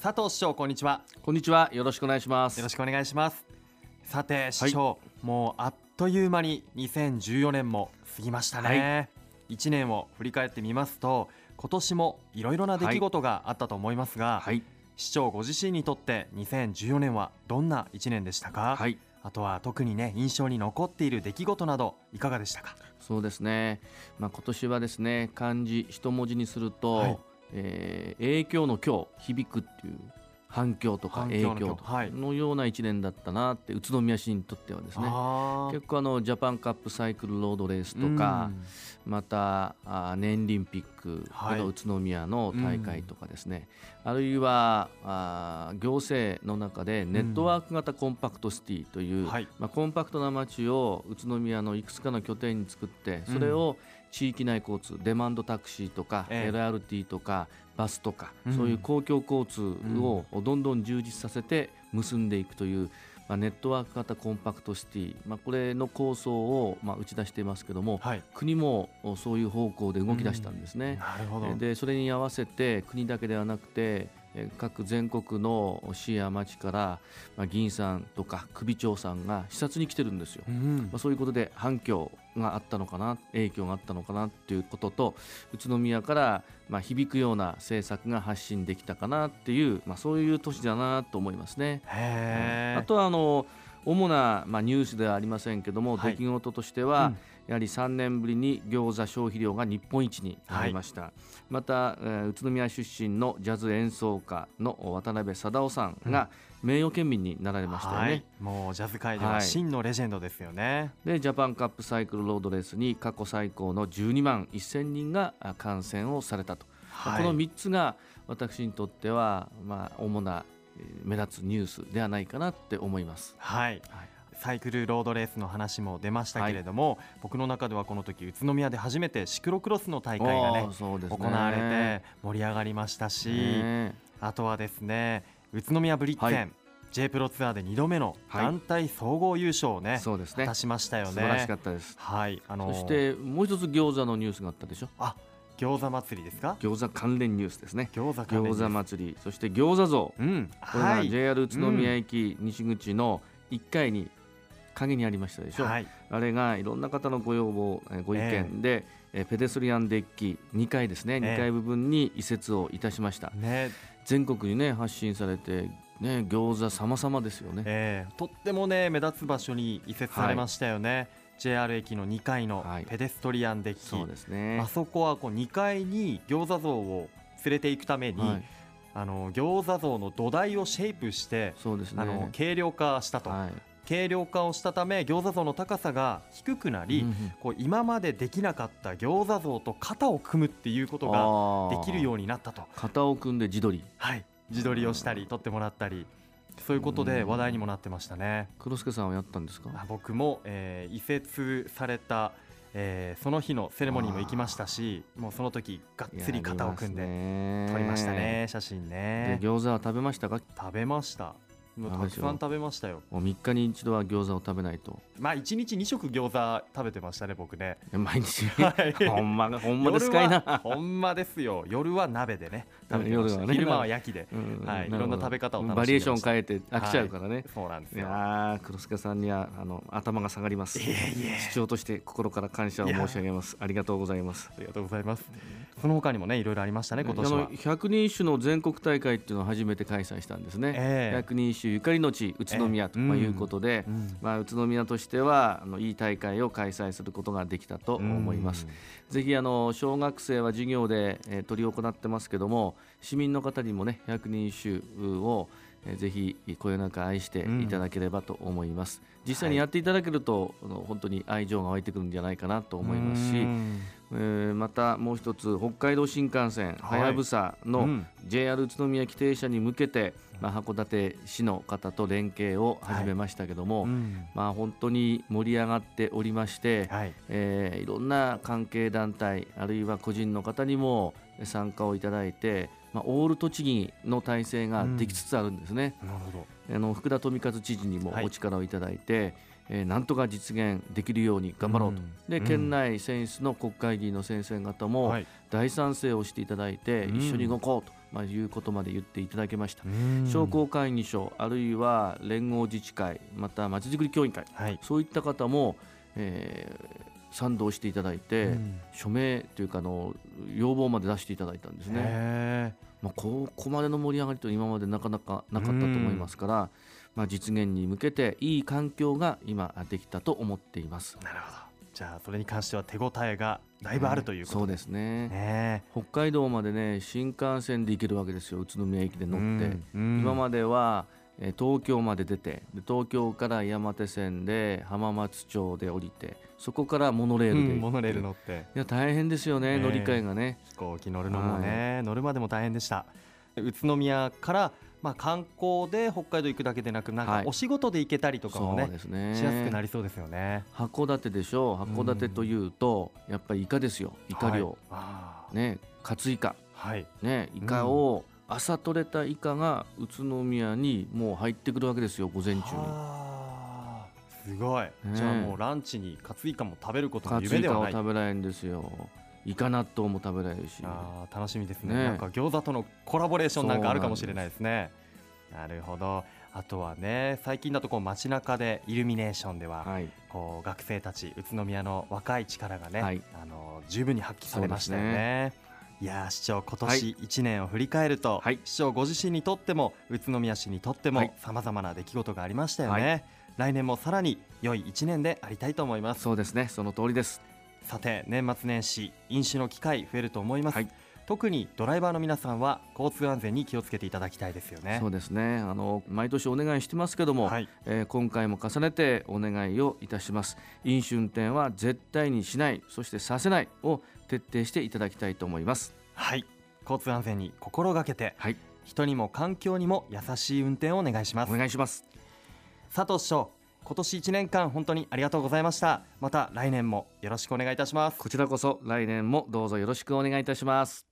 佐藤市長こんにちは。こんにちは。よろしくお願いします。よろしくお願いします。さて市長、はい、もうあっという間に2014年も過ぎましたね、はい、1年を振り返ってみますと今年もいろいろな出来事があったと思いますが、はい、市長ご自身にとって2014年はどんな1年でしたか、はい、あとは特にね印象に残っている出来事などいかがでしたか？そうですね、まあ、今年はですね漢字一文字にすると、はい、えー、影響の今日響くっていう反響とか影響とかのような1年だったなって宇都宮市にとってはですね。結構あのジャパンカップサイクルロードレースとかまたあ年リンピックの宇都宮の大会とかですね、あるいはあ行政の中でネットワーク型コンパクトシティという、まあ、コンパクトな街を宇都宮のいくつかの拠点に作ってそれを地域内交通デマンドタクシーとか、LRT とかバスとか、そういう公共交通をどんどん充実させて結んでいくという、まあ、ネットワーク型コンパクトシティ、まあ、これの構想をまあ打ち出していますけども、はい、国もそういう方向で動き出したんですね。なるほど。でそれに合わせて国だけではなくて各全国の市や町から、まあ、議員さんとか首長さんが視察に来てるんですよ、うん、まあ、そういうことで反響があったのかな影響があったのかなということと宇都宮からまあ響くような政策が発信できたかなっていう、まあ、そういう年だなと思いますね。あとはあの主な、まあ、ニュースではありませんけども、はい、出来事としては、うん。やはり3年ぶりに餃子消費量が日本一になりました、はい、また、えー、宇都宮出身のジャズ演奏家の渡辺貞夫さんが名誉県民になられましたよね、はい、もうジャズ界では真のレジェンドですよね、でジャパンカップサイクルロードレースに過去最高の12万1000人が観戦をされたと、この3つが私にとっては、まあ、主な目立つニュースではないかなって思います。はい、はい。サイクルロードレースの話も出ましたけれども、はい、僕の中ではこの時宇都宮で初めてシクロクロスの大会がね、ね、行われて盛り上がりましたし、ね、あとはですね宇都宮ブリッツェン、はい。J プロツアーで2度目の団体総合優勝をね、はい、そうですね。果たしましたよね。素晴らしかったです。はいあのー、そしてもう一つ餃子のニュースがあったでしょ？あ餃子祭りですか？餃子関連ニュースですね。餃子餃子祭り。そして餃子像、うん、これが JR 宇都宮駅西口の1階に陰にありましたでしょ、はい、あれがいろんな方のご要望ご意見で、えー、ペデストリアンデッキ2階ですね、2階部分に移設をいたしました、ね、全国にね発信されてね餃子様々ですよね、えー、とってもね目立つ場所に移設されましたよね、はい JR 駅の2階のペデストリアンデッキ、はい、そうですね、あそこはこう2階に餃子像を連れていくために、はい、あの餃子像の土台をシェイプしてそうです、ね、あの軽量化したと、はい、軽量化をしたため餃子像の高さが低くなり、うん、こう今までできなかった餃子像と肩を組むっていうことができるようになったと。肩を組んで自撮り。はい。自撮りをしたり撮ってもらったりそういうことで話題にもなってましたね。黒助さんはやったんですか？僕も、えー、移設されたえー、その日のセレモニーも行きましたしもうその時がっつり肩を組んで撮りましたね写真ね。餃子は食べましたか？食べましたもうたくさん食べましたよ。もう3日に一度は餃子を食べないと。まあ1日2食餃子食べてましたね僕ね。毎日、はい、ほんまほんまですかいな。ほんまですよ。夜は鍋でね。食べてました、ね、昼間は焼きで、はい、いろんな食べ方をバリエーション変えて飽きちゃうからね、はい、そうなんですよ。いや黒助さんにはあの頭が下がります。いえいえ。市長として心から感謝を申し上げます。ありがとうございます。ありがとうございます。その他にもねいろいろありましたね今年は。百人一首の全国大会っていうのを初めて開催したんですね、えー、百人一首ゆかりの地宇都宮ということで、えーうん。まあ、宇都宮としてはあのいい大会を開催することができたと思います。ぜひあの小学生は授業で、えー、取り行ってますけども市民の方にもね百人一首をえー、ぜひこよなく愛していただければと思います、うん、実際にやっていただけると、はい、本当に愛情が湧いてくるんじゃないかなと思いますし、えー、またもう一つ北海道新幹線はやぶさの JR 宇都宮規定車に向けて、まあ、函館市の方と連携を始めましたけども、はい。うん、まあ、本当に盛り上がっておりまして、はい。えー、いろんな関係団体あるいは個人の方にも参加をいただいてまあ、オール栃木の体制ができつつあるんですね。うん、なるほど。あの福田富和知事にもお力をいただいて、はい、えー、なんとか実現できるように頑張ろうと、うん、で県内選出の国会議員の先生方も大賛成をしていただいて、うん、一緒に動こうとまあ、いうことまで言っていただけました。商工会議所あるいは連合自治会またまちづくり協議会、はい、そういった方も、えー、賛同していただいて、署名というかの要望まで出していただいたんですね。まあ、ここまでの盛り上がりと今までなかなかなかったと思いますから、まあ、実現に向けていい環境が今できたと思っています。なるほど。じゃあそれに関しては手応えがだいぶあるということ、そうですね、ね、北海道までね新幹線で行けるわけですよ。宇都宮駅で乗って、今までは東京まで出て東京から山手線で浜松町で降りてそこからモノレールで、うん、モノレール乗って。いや大変ですよね、乗り換えがね。飛行機乗るのもね、はい、乗るまでも大変でした。宇都宮からまあ、観光で北海道行くだけでなくなんかお仕事で行けたりとかもねはい、ね。しやすくなりそうですよね。函館でしょ？函館というと、やっぱりイカですよイカ漁、はい、ね活イカ、はい。ね、イカを、朝取れたイカが宇都宮にもう入ってくるわけですよ午前中に。すごい、ね、じゃあもうランチにカツイカも食べることも夢ではない。カツイカを食べられるんですよ。イカ納豆も食べられるし。あ楽しみですね。ねなんか餃子とのコラボレーションなんかあるかもしれないですね。なるほど。あとはね最近だとこう街中でイルミネーションでは、はい、こう学生たち宇都宮の若い力がね、はい、あの十分に発揮されましたよね。いや市長今年1年を振り返ると、はい、市長ご自身にとっても宇都宮市にとってもさまざまな出来事がありましたよね、来年もさらに良い1年でありたいと思います。そうですね。その通りです。さて年末年始飲酒の機会増えると思います、はい、特にドライバーの皆さんは交通安全に気をつけていただきたいですよね。そうですね。あの毎年お願いしてますけども、はい、えー、今回も重ねてお願いをいたします。飲酒運転は絶対にしないそしてさせないを徹底していただきたいと思います。はい。交通安全に心がけて、はい、人にも環境にも優しい運転をお願いします。お願いします。佐藤市長今年1年間本当にありがとうございました。また来年もよろしくお願いいたします。こちらこそ来年もどうぞよろしくお願いいたします